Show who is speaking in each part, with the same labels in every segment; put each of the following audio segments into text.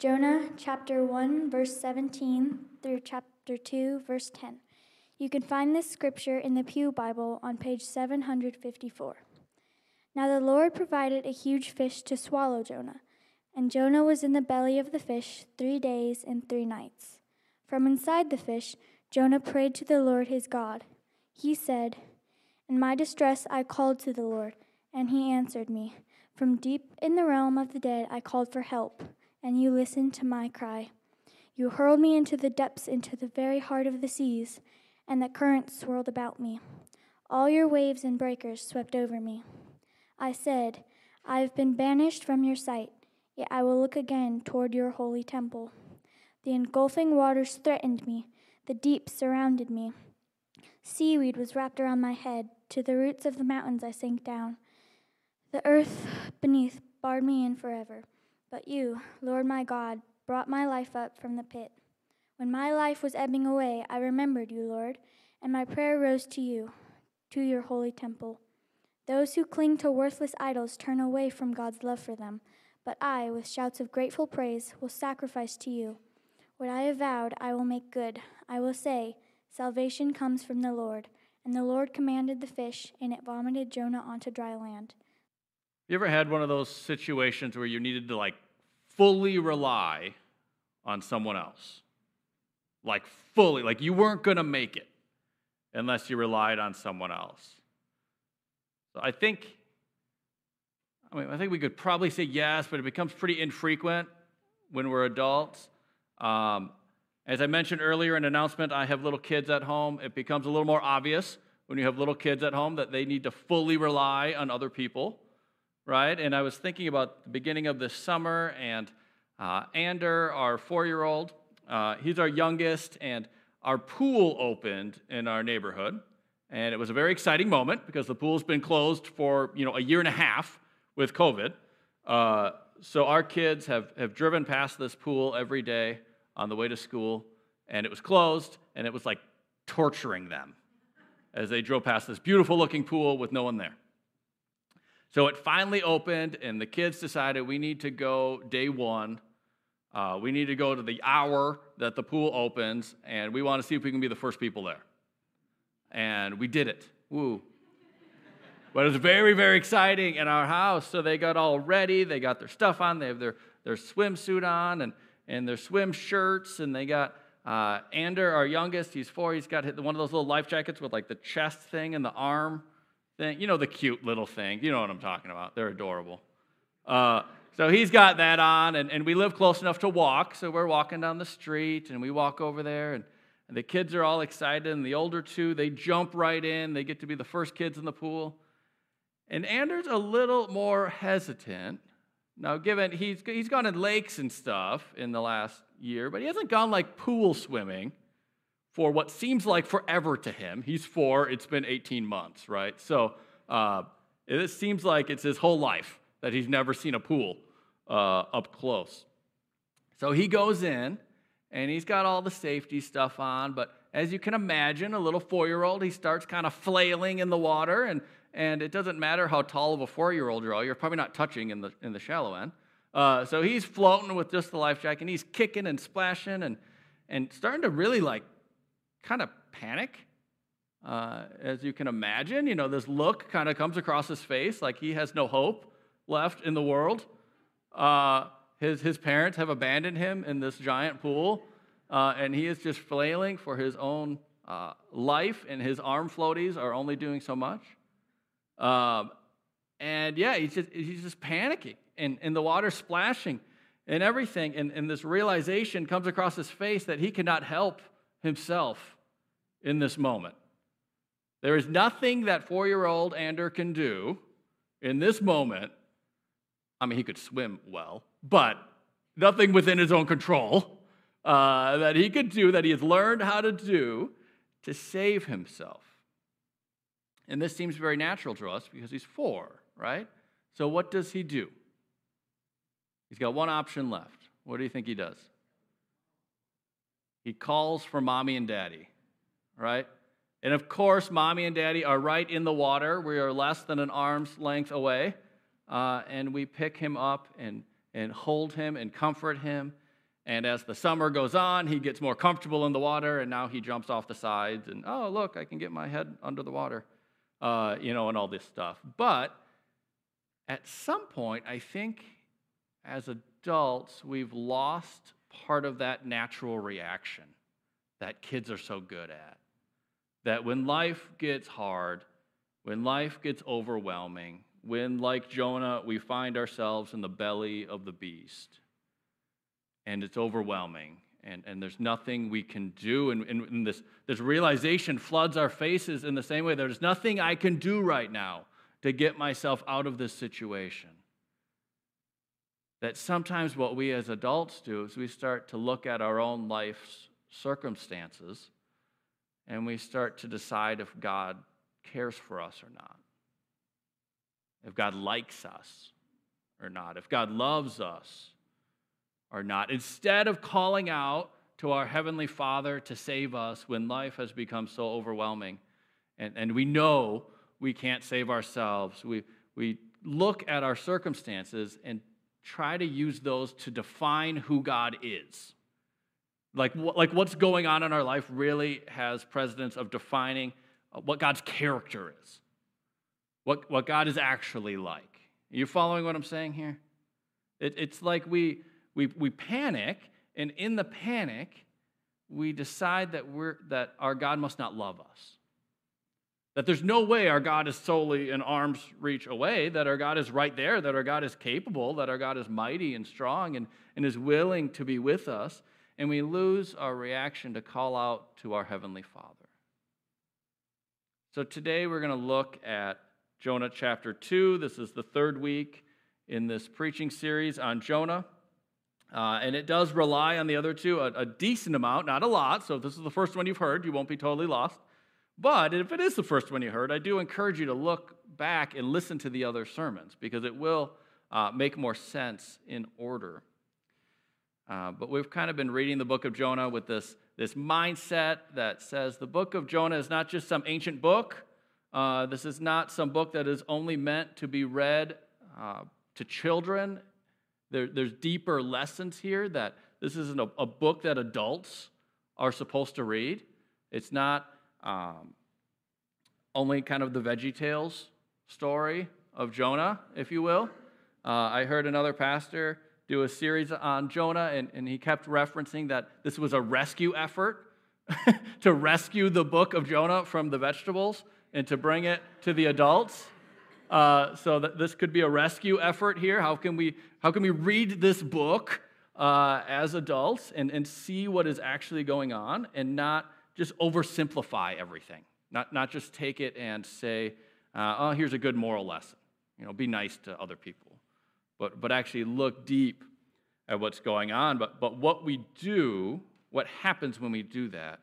Speaker 1: Jonah chapter 1, verse 17 through chapter 2, verse 10. You can find this scripture in the Pew Bible on page 754. Now the Lord provided a huge fish to swallow Jonah, and Jonah was in the belly of the fish three days and three nights. From inside the fish, Jonah prayed to the Lord his God. He said, In my distress I called to the Lord, and he answered me. From deep in the realm of the dead I called for help, and you listened to my cry. You hurled me into the depths, into the very heart of the seas, and the currents swirled about me. All your waves and breakers swept over me. I said, I have been banished from your sight, yet I will look again toward your holy temple. The engulfing waters threatened me, the deep surrounded me. Seaweed was wrapped around my head, to the roots of the mountains I sank down. The earth beneath barred me in forever, but you, Lord my God, brought my life up from the pit. When my life was ebbing away, I remembered you, Lord, and my prayer rose to you, to your holy temple. Those who cling to worthless idols turn away from God's love for them, but I, with shouts of grateful praise, will sacrifice to you. What I have vowed, I will make good. I will say, Salvation comes from the Lord. And the Lord commanded the fish, and it vomited Jonah onto dry land.
Speaker 2: You ever had one of those situations where you needed to like fully rely on someone else? Like fully, like you weren't going to make it unless you relied on someone else. So I think I mean I think we could probably say yes, but it becomes pretty infrequent when we're adults. Um, as I mentioned earlier in an announcement, I have little kids at home. It becomes a little more obvious when you have little kids at home that they need to fully rely on other people right? And I was thinking about the beginning of this summer, and uh, Ander, our four year old, uh, he's our youngest, and our pool opened in our neighborhood. And it was a very exciting moment because the pool's been closed for you know a year and a half with COVID. Uh, so our kids have, have driven past this pool every day on the way to school, and it was closed, and it was like torturing them as they drove past this beautiful looking pool with no one there. So it finally opened, and the kids decided we need to go day one. Uh, we need to go to the hour that the pool opens, and we want to see if we can be the first people there. And we did it. Woo. But it was very, very exciting in our house. So they got all ready. They got their stuff on. They have their, their swimsuit on and, and their swim shirts. And they got uh, Ander, our youngest, he's four. He's got one of those little life jackets with like the chest thing and the arm thing. You know, the cute little thing. You know what I'm talking about. They're adorable. Uh, so he's got that on, and, and we live close enough to walk. So we're walking down the street, and we walk over there, and, and the kids are all excited. And the older two, they jump right in. They get to be the first kids in the pool. And Anders a little more hesitant. Now, given he's, he's gone in lakes and stuff in the last year, but he hasn't gone like pool swimming for what seems like forever to him. He's four, it's been 18 months, right? So uh, it seems like it's his whole life that he's never seen a pool uh, up close. So he goes in and he's got all the safety stuff on, but as you can imagine, a little four year old, he starts kind of flailing in the water, and, and it doesn't matter how tall of a four year old you are, you're probably not touching in the, in the shallow end. Uh, so he's floating with just the life jacket, and he's kicking and splashing and, and starting to really like kind of panic. Uh, as you can imagine, you know, this look kind of comes across his face like he has no hope left in the world. Uh, his, his parents have abandoned him in this giant pool, uh, and he is just flailing for his own uh, life, and his arm floaties are only doing so much. Um, and yeah, he's just, he's just panicking, and, and the water splashing and everything. And, and this realization comes across his face that he cannot help himself in this moment. There is nothing that four year old Ander can do in this moment. I mean, he could swim well, but nothing within his own control uh, that he could do, that he has learned how to do to save himself. And this seems very natural to us because he's four, right? So, what does he do? He's got one option left. What do you think he does? He calls for mommy and daddy, right? And of course, mommy and daddy are right in the water. We are less than an arm's length away. Uh, and we pick him up and, and hold him and comfort him. And as the summer goes on, he gets more comfortable in the water, and now he jumps off the sides, and oh, look, I can get my head under the water, uh, you know, and all this stuff. But at some point, I think as adults, we've lost part of that natural reaction that kids are so good at. That when life gets hard, when life gets overwhelming, when, like Jonah, we find ourselves in the belly of the beast and it's overwhelming and, and there's nothing we can do. And, and, and, this, this realization floods our faces in the same way there's nothing I can do right now to get myself out of this situation. That sometimes what we as adults do is we start to look at our own life's circumstances and we start to decide if God cares for us or not, if God likes us or not, if God loves us or not. Instead of calling out to our Heavenly Father to save us when life has become so overwhelming and, and we know we can't save ourselves, we, we look at our circumstances and try to use those to define who God is. Like, like what's going on in our life really has precedence of defining uh, what God's character is, what, what God is actually like. Are you following what I'm saying here? It, it's like we, we, we panic, and in the panic, we decide that, we're, that our God must not love us. That there's no way our God is solely an arm's reach away, that our God is right there, that our God is capable, that our God is mighty and strong and, and is willing to be with us. And we lose our reaction to call out to our Heavenly Father. So today we're going to look at Jonah chapter 2. This is the third week in this preaching series on Jonah. Uh, and it does rely on the other two a, a, decent amount, not a lot. So if this is the first one you've heard, you won't be totally lost. But if it is the first one you heard, I do encourage you to look back and listen to the other sermons because it will uh, make more sense in order. Uh, but we've kind of been reading the book of Jonah with this, this mindset that says the book of Jonah is not just some ancient book. Uh, this is not some book that is only meant to be read uh, to children there, there's deeper lessons here that this isn't a, a, book that adults are supposed to read. It's not um, only kind of the VeggieTales story of Jonah, if you will. Uh, I heard another pastor do a series on Jonah, and, and he kept referencing that this was a rescue effort to rescue the book of Jonah from the vegetables and to bring it to the adults. Uh, so that this could be a rescue effort here. How can we, how can we read this book uh, as adults and, and see what is actually going on and not just oversimplify everything? Not, not just take it and say, uh, oh, here's a good moral lesson. You know, be nice to other people. But, but actually look deep at what's going on. But, but what we do, what happens when we do that,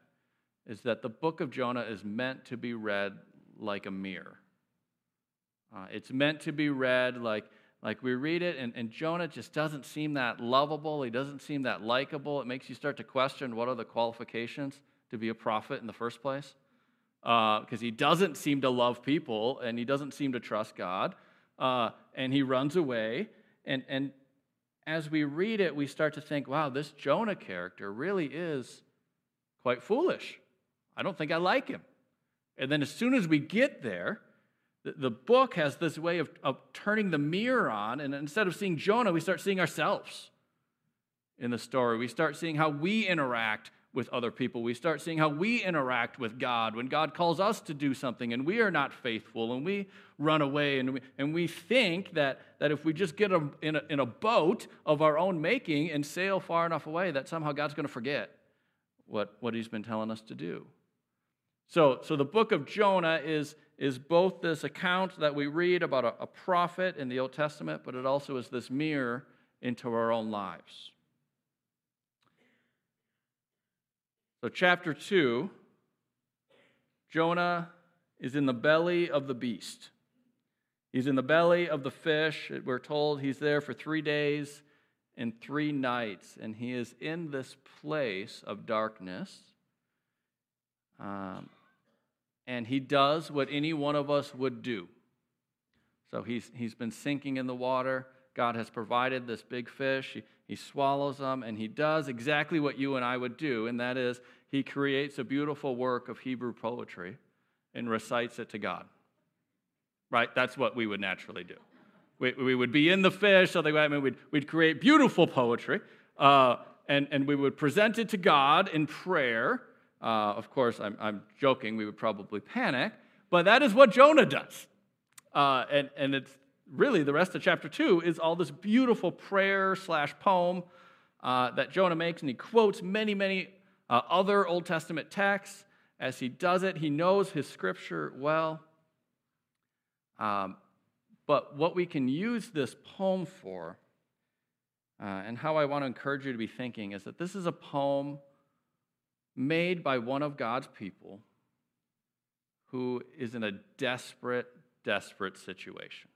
Speaker 2: is that the book of Jonah is meant to be read like a mirror. Uh, it's meant to be read like, like we read it, and, and Jonah just doesn't seem that lovable. He doesn't seem that likable. It makes you start to question what are the qualifications to be a prophet in the first place. Because uh, he doesn't seem to love people, and he doesn't seem to trust God, uh, and he runs away. And, and as we read it, we start to think, wow, this Jonah character really is quite foolish. I don't think I like him. And then as soon as we get there, the book has this way of, of turning the mirror on, and instead of seeing Jonah, we start seeing ourselves in the story. We start seeing how we interact with other people. We start seeing how we interact with God when God calls us to do something and we are not faithful and we run away and we, and we think that, that if we just get a, in, a, in a boat of our own making and sail far enough away, that somehow God's going to forget what, what He's been telling us to do. So, so the book of Jonah is, is both this account that we read about a, a prophet in the Old Testament, but it also is this mirror into our own lives. So, chapter 2, Jonah is in the belly of the beast. He's in the belly of the fish. We're told he's there for three days and three nights, and he is in this place of darkness. Um, and he does what any one of us would do. So he's, he's been sinking in the water God has provided this big fish. He, he swallows them, and he does exactly what you and I would do, and that is he creates a beautiful work of Hebrew poetry and recites it to God. Right? That's what we would naturally do. We, we would be in the fish, so they, I mean, we'd, we'd create beautiful poetry, uh, and, and we would present it to God in prayer. Uh, of course, I'm, I'm joking, we would probably panic, but that is what Jonah does. Uh, and, and it's really the rest of chapter 2 is all this beautiful prayer slash poem uh, that Jonah makes, and he quotes many, many uh, other Old Testament texts. As he does it, he knows his scripture well. Um, but what we can use this poem for, uh, and how I want to encourage you to be thinking, is that this is a poem made by one of God's people who is in a desperate, desperate situation.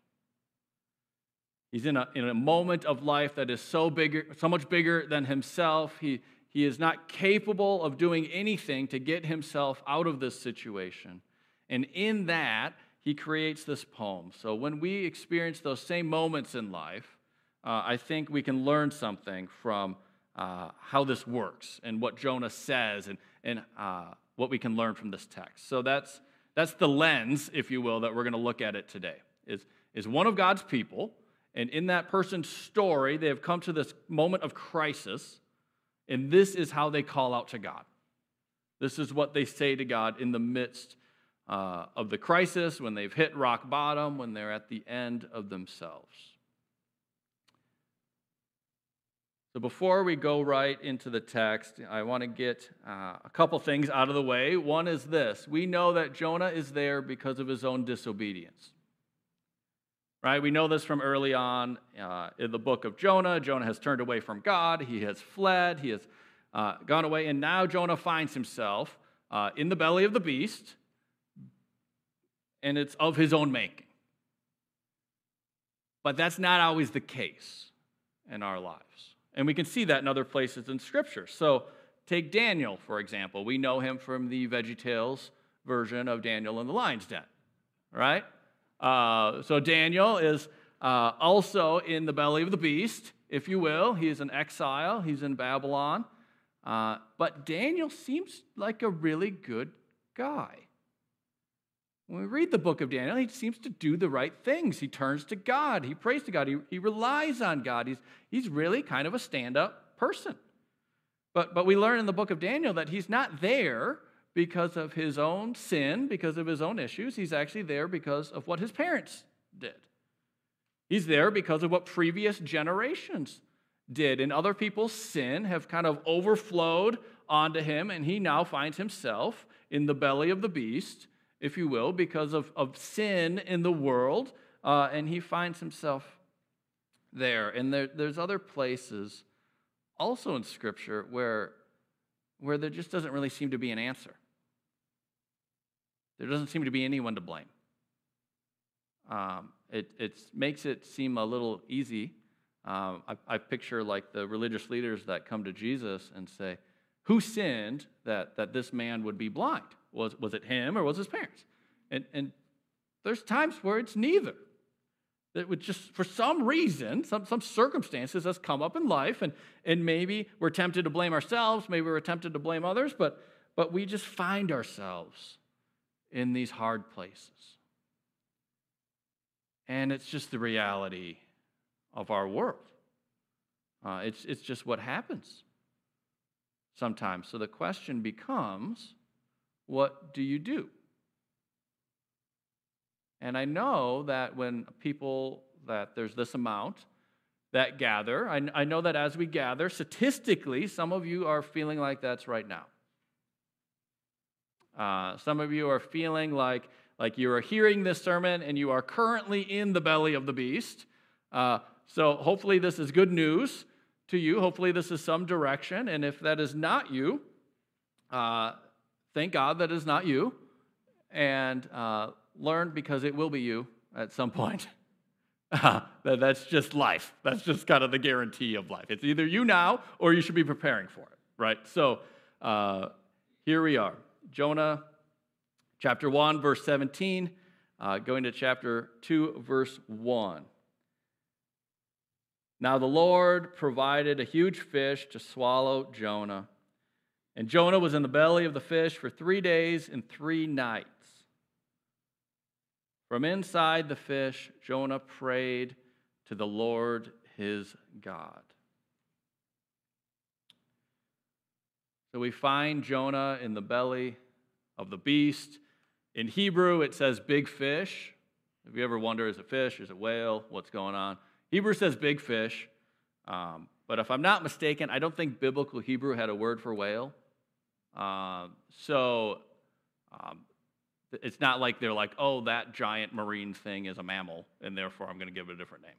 Speaker 2: He's in a, in a moment of life that is so bigger, so much bigger than himself. He, he is not capable of doing anything to get himself out of this situation. And in that, he creates this poem. So when we experience those same moments in life, uh, I think we can learn something from uh, how this works and what Jonah says and, and uh, what we can learn from this text. So that's, that's the lens, if you will, that we're going to look at it today. Is, is one of God's people, and in that person's story, they have come to this moment of crisis, and this is how they call out to God. This is what they say to God in the midst uh, of the crisis, when they've hit rock bottom, when they're at the end of themselves. So, before we go right into the text, I want to get uh, a couple things out of the way. One is this we know that Jonah is there because of his own disobedience. Right? We know this from early on uh, in the book of Jonah. Jonah has turned away from God, he has fled, he has uh, gone away, and now Jonah finds himself uh, in the belly of the beast, and it's of his own making. But that's not always the case in our lives. And we can see that in other places in Scripture. So take Daniel, for example. We know him from the VeggieTales version of Daniel in the Lion's Den, right? Uh, so Daniel is uh, also in the belly of the beast, if you will. He's in exile, he's in Babylon. Uh, but Daniel seems like a really good guy. When we read the book of Daniel, he seems to do the right things. He turns to God, he prays to God, he, he relies on God. He's, he's really kind of a stand up person. But, but we learn in the book of Daniel that he's not there because of his own sin, because of his own issues. He's actually there because of what his parents did. He's there because of what previous generations did. And other people's sin have kind of overflowed onto him, and he now finds himself in the belly of the beast if you will, because of, of sin in the world, uh, and he finds himself there. And there, there's other places also in Scripture where, where there just doesn't really seem to be an answer. There doesn't seem to be anyone to blame. Um, it it makes it seem a little easy. Um, I, I picture like the religious leaders that come to Jesus and say, Who sinned that, that this man would be blind? Was, was it him or was his parents? And, and there's times where it's neither. That would just, for some reason, some, some circumstances has come up in life, and, and maybe we're tempted to blame ourselves, maybe we're tempted to blame others, but, but we just find ourselves in these hard places. And it's just the reality of our world. Uh, it's, it's just what happens sometimes. So the question becomes what do you do? And I know that when people, that there's this amount that gather, I, I know that as we gather, statistically, some of you are feeling like that's right now. Uh, some of you are feeling like, like you are hearing this sermon and you are currently in the belly of the beast. Uh, so hopefully, this is good news to you. Hopefully, this is some direction. And if that is not you, uh, Thank God that is not you. And uh, learn because it will be you at some point. That's just life. That's just kind of the guarantee of life. It's either you now or you should be preparing for it, right? So uh, here we are. Jonah chapter 1, verse 17, uh, going to chapter 2, verse 1. Now the Lord provided a huge fish to swallow Jonah. And Jonah was in the belly of the fish for three days and three nights. From inside the fish, Jonah prayed to the Lord his God. So we find Jonah in the belly of the beast. In Hebrew, it says big fish. If you ever wonder, is it fish? Is it whale? What's going on? Hebrew says big fish. Um, but if I'm not mistaken, I don't think biblical Hebrew had a word for whale. Uh, so um, it's not like they're like, oh, that giant marine thing is a mammal, and therefore I'm going to give it a different name.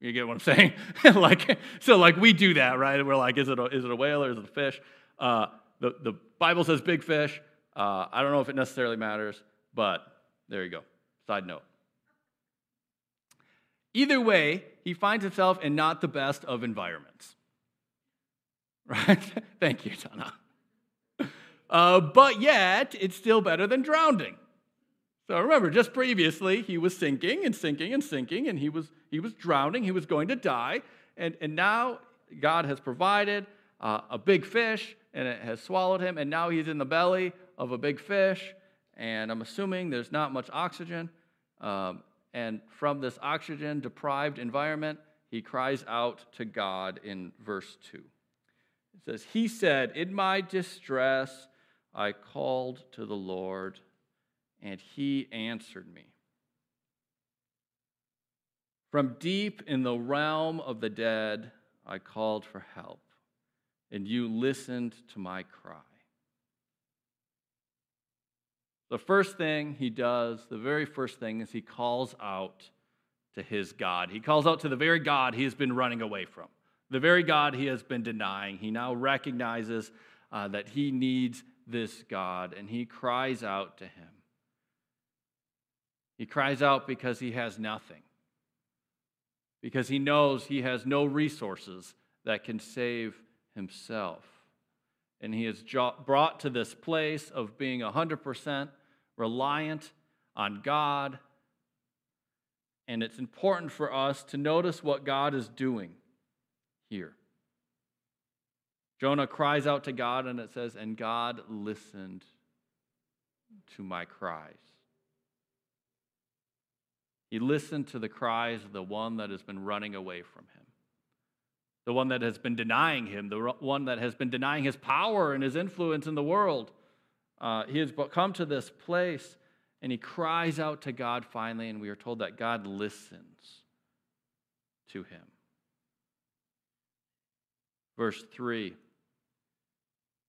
Speaker 2: You get what I'm saying? like, so like we do that, right? We're like, is it a, is it a whale or is it a fish? Uh, the, the Bible says big fish. Uh, I don't know if it necessarily matters, but there you go. Side note. Either way, he finds himself in not the best of environments. Right? Thank you, Donna. Uh, but yet, it's still better than drowning. So remember, just previously, he was sinking and sinking and sinking, and he was, he was drowning. He was going to die. And, and now God has provided uh, a big fish, and it has swallowed him. And now he's in the belly of a big fish. And I'm assuming there's not much oxygen. Um, and from this oxygen deprived environment, he cries out to God in verse 2. It says, He said, In my distress, I called to the Lord, and he answered me. From deep in the realm of the dead, I called for help, and you listened to my cry. The first thing he does, the very first thing, is he calls out to his God. He calls out to the very God he has been running away from, the very God he has been denying. He now recognizes uh, that he needs this God, and he cries out to him. He cries out because he has nothing, because he knows he has no resources that can save himself. And he is brought to this place of being 100% reliant on God. And it's important for us to notice what God is doing here. Jonah cries out to God, and it says, And God listened to my cries. He listened to the cries of the one that has been running away from him, the one that has been denying him, the one that has been denying his power and his influence in the world. Uh, he has come to this place and he cries out to God finally, and we are told that God listens to him. Verse 3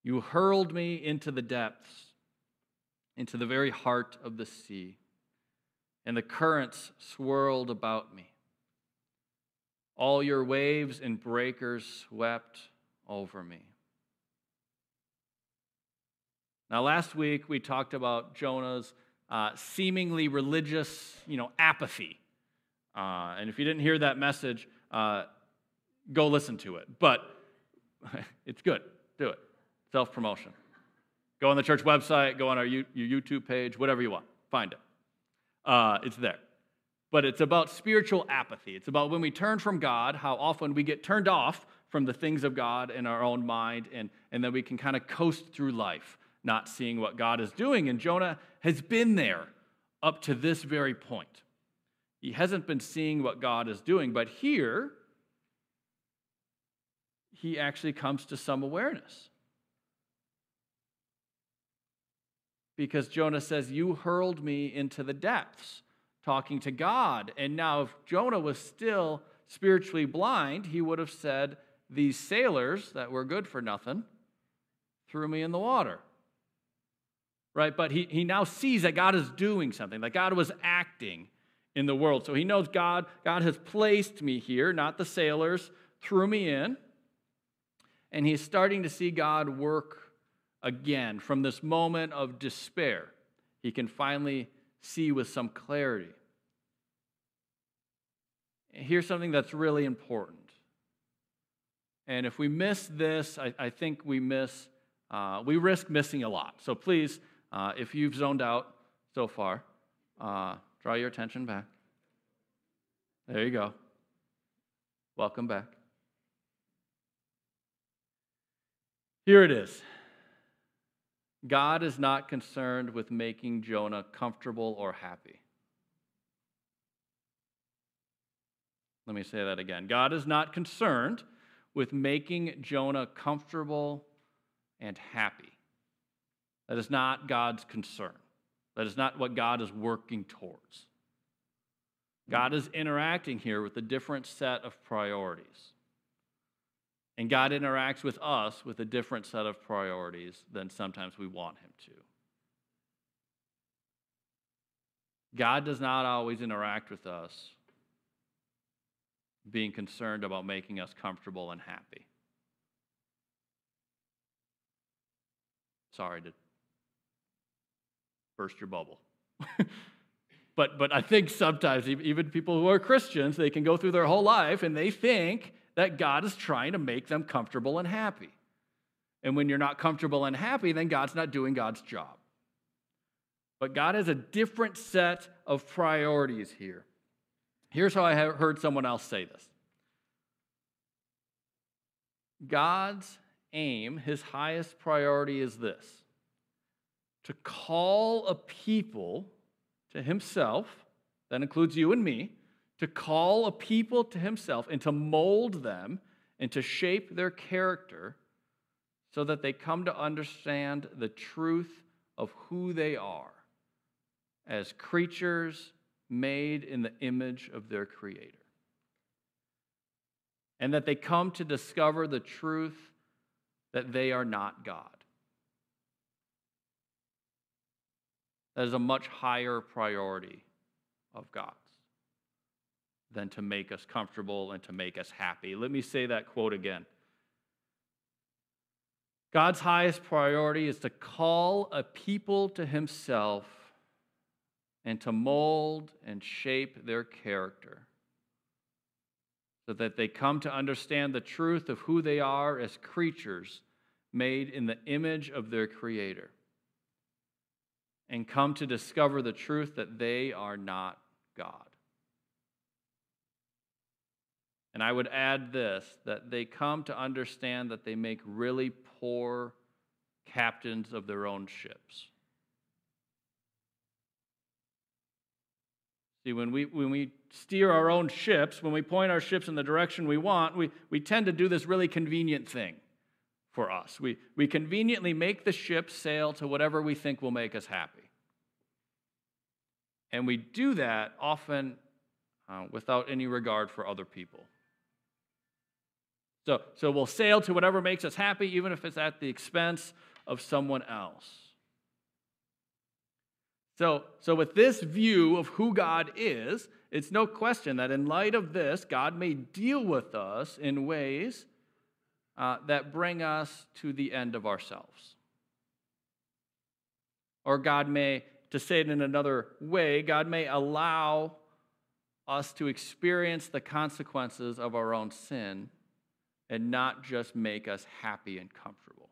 Speaker 2: You hurled me into the depths, into the very heart of the sea, and the currents swirled about me. All your waves and breakers swept over me. Now, last week we talked about Jonah's uh, seemingly religious, you know, apathy. Uh, and if you didn't hear that message, uh, go listen to it. But it's good. Do it. Self promotion. Go on the church website, go on our your YouTube page, whatever you want. Find it. Uh, it's there. But it's about spiritual apathy. It's about when we turn from God, how often we get turned off from the things of God in our own mind, and, and then we can kind of coast through life not seeing what God is doing. And Jonah has been there up to this very point. He hasn't been seeing what God is doing, but here, he actually comes to some awareness. Because Jonah says, You hurled me into the depths, talking to God. And now, if Jonah was still spiritually blind, he would have said, These sailors that were good for nothing threw me in the water right? But he, he now sees that God is doing something, that God was acting in the world. So he knows God, God has placed me here, not the sailors threw me in. And he's starting to see God work again from this moment of despair. He can finally see with some clarity. Here's something that's really important. And if we miss this, I, I think we miss, uh, we risk missing a lot. So please uh, if you've zoned out so far, uh, draw your attention back. There you go. Welcome back. Here it is. God is not concerned with making Jonah comfortable or happy. Let me say that again. God is not concerned with making Jonah comfortable and happy. That is not God's concern. That is not what God is working towards. God is interacting here with a different set of priorities. And God interacts with us with a different set of priorities than sometimes we want Him to. God does not always interact with us being concerned about making us comfortable and happy. Sorry to burst your bubble. but, but I think sometimes, even people who are Christians, they can go through their whole life and they think that God is trying to make them comfortable and happy. And when you're not comfortable and happy, then God's not doing God's job. But God has a different set of priorities here. Here's how I heard someone else say this God's aim, his highest priority is this to call a people to himself, that includes you and me, to call a people to himself and to mold them and to shape their character so that they come to understand the truth of who they are as creatures made in the image of their Creator. And that they come to discover the truth that they are not God. That is a much higher priority of God's than to make us comfortable and to make us happy. Let me say that quote again. God's highest priority is to call a people to himself and to mold and shape their character so that they come to understand the truth of who they are as creatures made in the image of their Creator and come to discover the truth that they are not God. And I would add this that they come to understand that they make really poor captains of their own ships. See, when we, when we steer our own ships, when we point our ships in the direction we want, we, we tend to do this really convenient thing for us. We, we conveniently make the ship sail to whatever we think will make us happy. And we do that often uh, without any regard for other people. So, so we'll sail to whatever makes us happy, even if it's at the expense of someone else. So, so with this view of who God is, it's no question that in light of this, God may deal with us in ways uh, that bring us to the end of ourselves. Or God may, to say it in another way, God may allow us to experience the consequences of our own sin and not just make us happy and comfortable.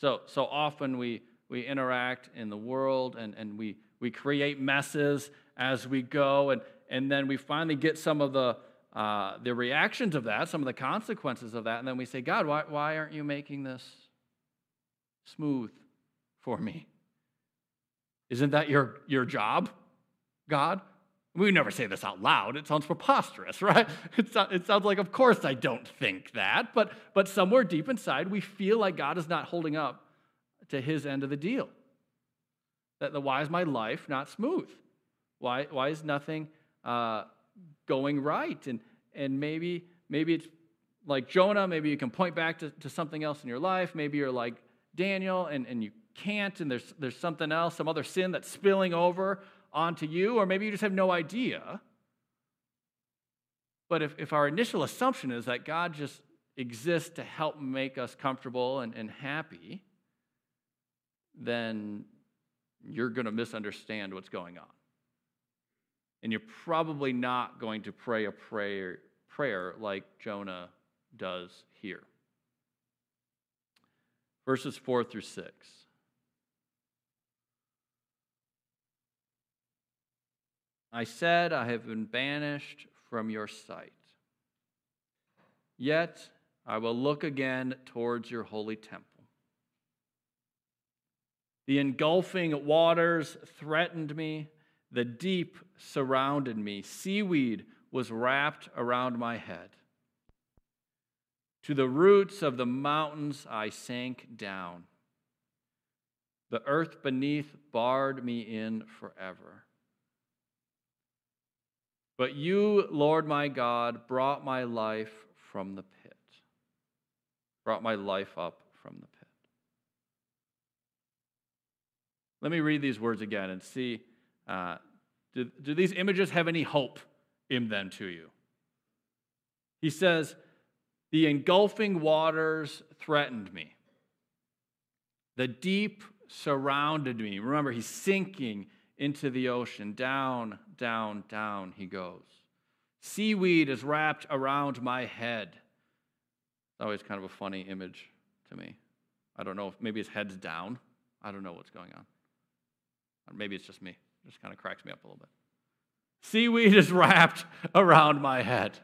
Speaker 2: So, so often we, we interact in the world and, and we, we create messes as we go, and, and then we finally get some of the, uh, the reactions of that, some of the consequences of that, and then we say, God, why, why aren't you making this smooth for me? Isn't that your, your job, God? We never say this out loud. It sounds preposterous, right? It, so, it sounds like, of course, I don't think that. But, but somewhere deep inside, we feel like God is not holding up to his end of the deal. That the why is my life not smooth? Why, why is nothing uh, going right? And, and maybe, maybe it's like Jonah, maybe you can point back to, to something else in your life. Maybe you're like Daniel and, and you can't, and there's, there's something else, some other sin that's spilling over onto you, or maybe you just have no idea. But if, if our initial assumption is that God just exists to help make us comfortable and, and happy, then you're going to misunderstand what's going on. And you're probably not going to pray a prayer, prayer like Jonah does here. Verses 4 through 6. I said, I have been banished from your sight. Yet I will look again towards your holy temple. The engulfing waters threatened me, the deep surrounded me, seaweed was wrapped around my head. To the roots of the mountains I sank down. The earth beneath barred me in forever. But you, Lord my God, brought my life from the pit, brought my life up from the pit. Let me read these words again and see uh, do, do these images have any hope in them to you? He says, The engulfing waters threatened me, the deep surrounded me. Remember, he's sinking into the ocean. Down, down, down he goes. Seaweed is wrapped around my head. It's always kind of a funny image to me. I don't know if maybe his head's down. I don't know what's going on. Or maybe it's just me. It just kind of cracks me up a little bit. Seaweed is wrapped around my head.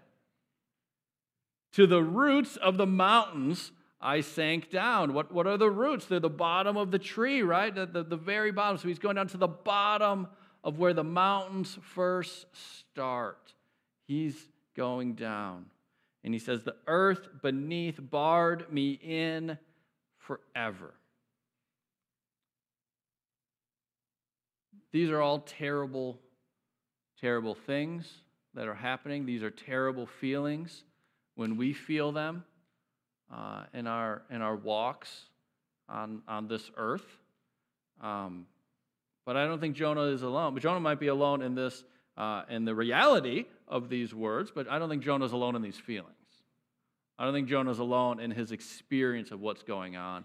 Speaker 2: To the roots of the mountains I sank down. What, what are the roots? They're the bottom of the tree, right? The, the, the very bottom. So he's going down to the bottom of where the mountains first start. He's going down. And he says, The earth beneath barred me in forever. These are all terrible, terrible things that are happening. These are terrible feelings when we feel them uh, in, our, in our walks on, on this earth. Um, but I don't think Jonah is alone. But Jonah might be alone in this, uh, in the reality of these words, but I don't think Jonah's alone in these feelings. I don't think Jonah's alone in his experience of what's going on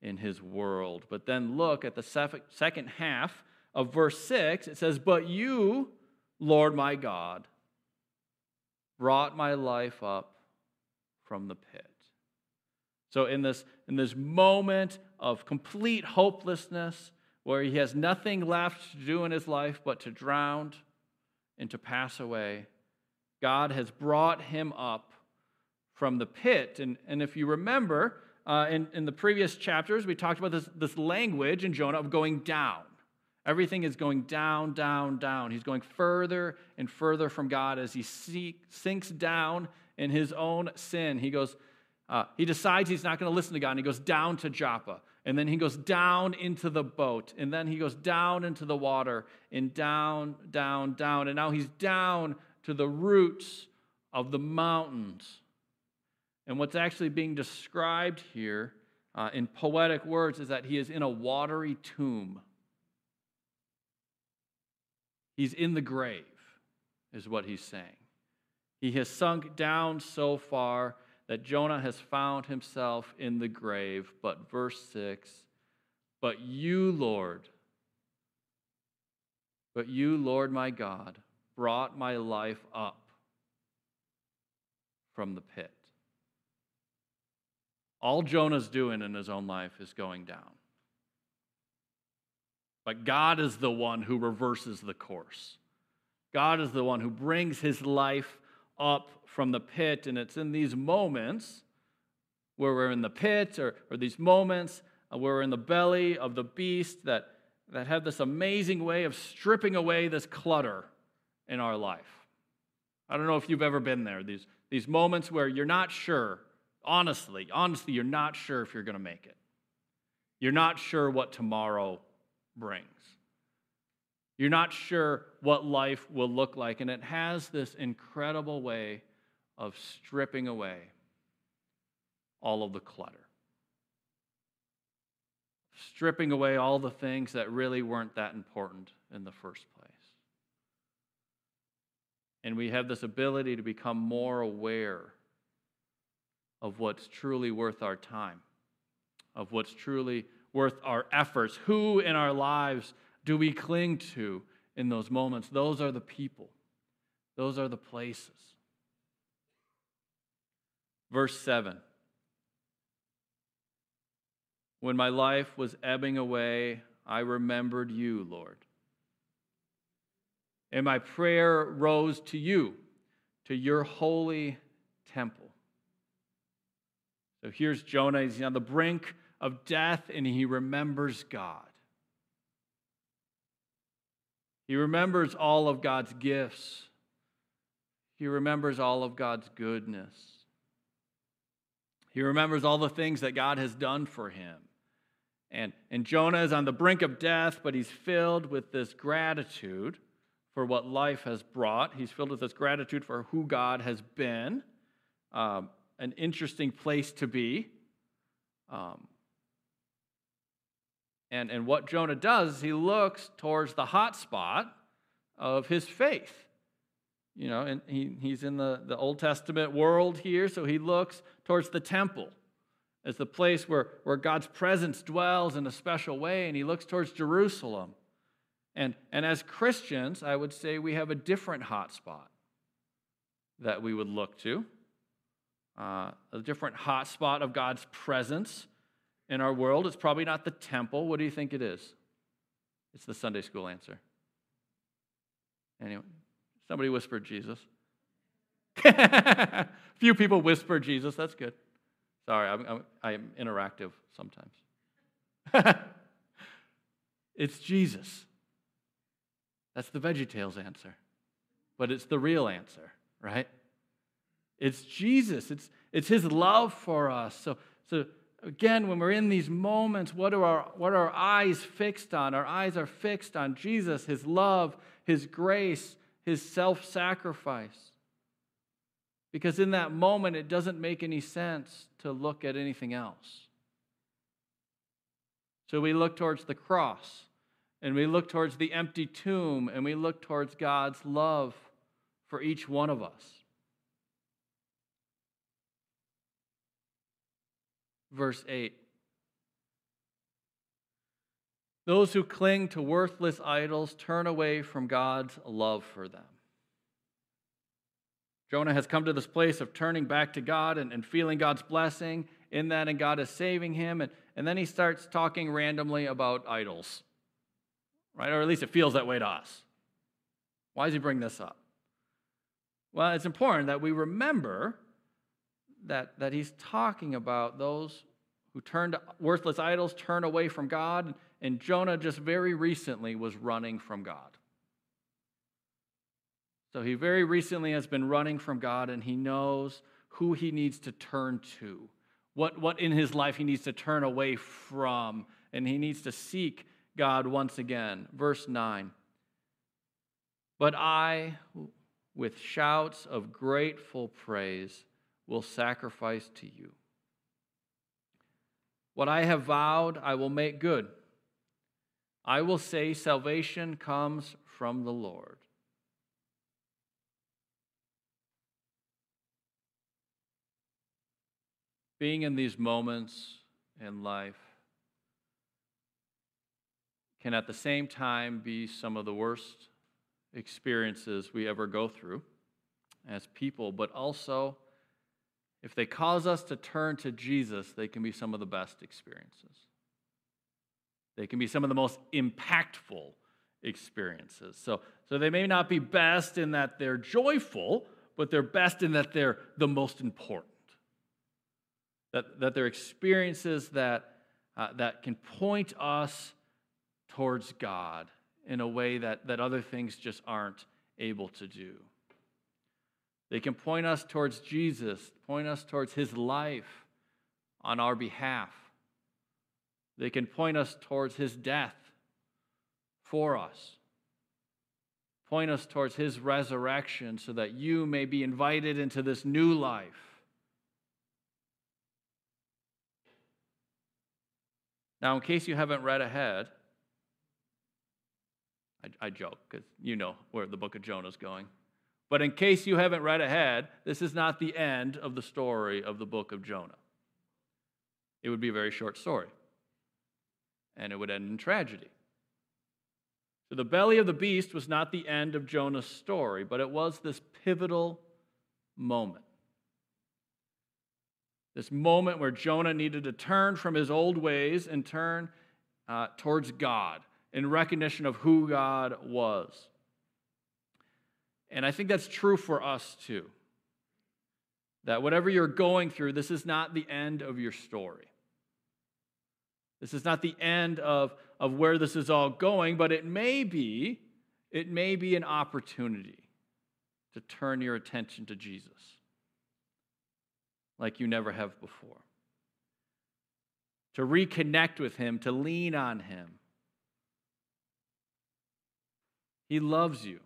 Speaker 2: in his world. But then look at the second half of verse 6. It says, But you, Lord my God, brought my life up from the pit. So, in this, in this moment of complete hopelessness, where he has nothing left to do in his life but to drown and to pass away, God has brought him up from the pit. And, and if you remember, uh, in, in the previous chapters, we talked about this, this language in Jonah of going down. Everything is going down, down, down. He's going further and further from God as he sinks down in his own sin. He goes, uh, he decides he's not going to listen to God, and he goes down to Joppa. And then he goes down into the boat. And then he goes down into the water, and down, down, down. And now he's down to the roots of the mountains. And what's actually being described here uh, in poetic words is that he is in a watery tomb. He's in the grave, is what he's saying. He has sunk down so far that Jonah has found himself in the grave. But verse 6 But you, Lord, but you, Lord my God, brought my life up from the pit. All Jonah's doing in his own life is going down. But God is the one who reverses the course. God is the one who brings his life up from the pit. And it's in these moments where we're in the pit or, or these moments uh, where we're in the belly of the beast that, that have this amazing way of stripping away this clutter in our life. I don't know if you've ever been there, these, these moments where you're not sure, honestly, honestly, you're not sure if you're going to make it. You're not sure what tomorrow brings. You're not sure what life will look like. And it has this incredible way of stripping away all of the clutter, stripping away all the things that really weren't that important in the first place. And we have this ability to become more aware of what's truly worth our time, of what's truly worth our efforts, who in our lives do we cling to in those moments? Those are the people, those are the places. Verse 7 When my life was ebbing away, I remembered you, Lord. And my prayer rose to you, to your holy temple. So here's Jonah. He's on the brink of death and he remembers God. He remembers all of God's gifts. He remembers all of God's goodness. He remembers all the things that God has done for him. And, and Jonah is on the brink of death, but he's filled with this gratitude for what life has brought. He's filled with this gratitude for who God has been. Um, an interesting place to be. Um, and, and what Jonah does, is he looks towards the hot spot of his faith. You know, and he, he's in the, the Old Testament world here, so he looks towards the temple as the place where, where God's presence dwells in a special way, and he looks towards Jerusalem. And, and as Christians, I would say we have a different hot spot that we would look to, uh, a different hot spot of God's presence in our world. It's probably not the temple. What do you think it is? It's the Sunday school answer. Anyway, somebody whispered Jesus. Few people whisper Jesus. That's good. Sorry, I'm, I'm, I'm interactive sometimes. it's Jesus. That's the VeggieTales answer. But it's the real answer, right? It's Jesus. It's, it's his love for us. So, so again, when we're in these moments, what are, our, what are our eyes fixed on? Our eyes are fixed on Jesus, his love, his grace, his self sacrifice. Because in that moment, it doesn't make any sense to look at anything else. So we look towards the cross, and we look towards the empty tomb, and we look towards God's love for each one of us. Verse 8 Those who cling to worthless idols turn away from God's love for them. Jonah has come to this place of turning back to God and, and feeling God's blessing in that, and God is saving him. And, and then he starts talking randomly about idols, right? Or at least it feels that way to us. Why does he bring this up? Well, it's important that we remember that, that he's talking about those who turn to worthless idols, turn away from God, and Jonah just very recently was running from God. So he very recently has been running from God and he knows who he needs to turn to, what, what in his life he needs to turn away from, and he needs to seek God once again. Verse 9 But I, with shouts of grateful praise, will sacrifice to you. What I have vowed, I will make good. I will say, Salvation comes from the Lord. being in these moments in life can at the same time be some of the worst experiences we ever go through as people, but also if they cause us to turn to Jesus, they can be some of the best experiences. They can be some of the most impactful experiences. So, so they may not be best in that they're joyful, but they're best in that they're the most important that, that they're experiences that, uh, that can point us towards God in a way that, that other things just aren't able to do. They can point us towards Jesus, point us towards his life on our behalf. They can point us towards his death for us. Point us towards his resurrection so that you may be invited into this new life Now, in case you haven't read ahead, I, I joke because you know where the book of Jonah is going. But in case you haven't read ahead, this is not the end of the story of the book of Jonah. It would be a very short story, and it would end in tragedy. So, the belly of the beast was not the end of Jonah's story, but it was this pivotal moment. This moment where Jonah needed to turn from his old ways and turn uh, towards God in recognition of who God was. And I think that's true for us too. That whatever you're going through, this is not the end of your story. This is not the end of, of where this is all going, but it may be, it may be an opportunity to turn your attention to Jesus like you never have before. To reconnect with him, to lean on him. He loves you.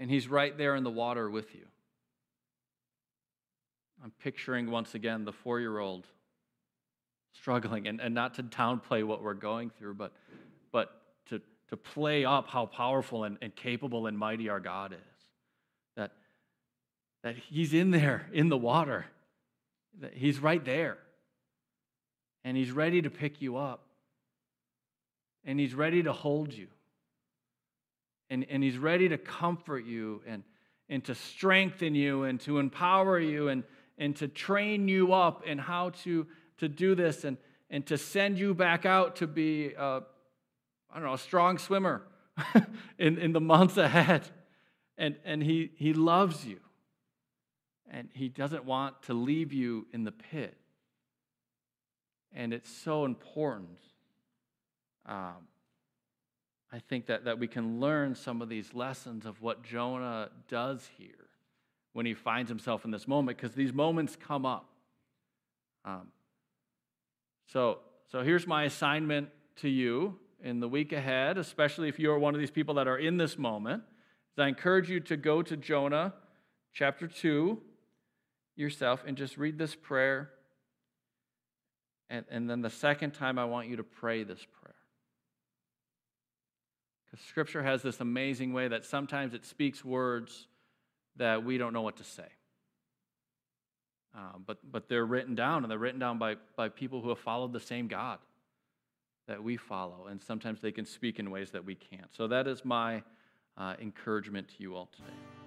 Speaker 2: And he's right there in the water with you. I'm picturing once again the four year old struggling, and, and not to downplay what we're going through, but, but to, to play up how powerful and, and capable and mighty our God is. That, that He's in there in the water, that He's right there, and He's ready to pick you up, and He's ready to hold you, and, and He's ready to comfort you and, and to strengthen you and to empower you and and to train you up in how to, to do this and, and to send you back out to be, uh, I don't know, a strong swimmer in, in the months ahead. And, and he, he loves you. And he doesn't want to leave you in the pit. And it's so important. Um, I think that, that we can learn some of these lessons of what Jonah does here when he finds himself in this moment because these moments come up. Um, so, so here's my assignment to you in the week ahead, especially if you're one of these people that are in this moment. I encourage you to go to Jonah chapter 2 yourself and just read this prayer. And, and then the second time, I want you to pray this prayer. Because Scripture has this amazing way that sometimes it speaks words that we don't know what to say. Uh, but, but they're written down, and they're written down by, by people who have followed the same God that we follow. And sometimes they can speak in ways that we can't. So that is my uh, encouragement to you all today.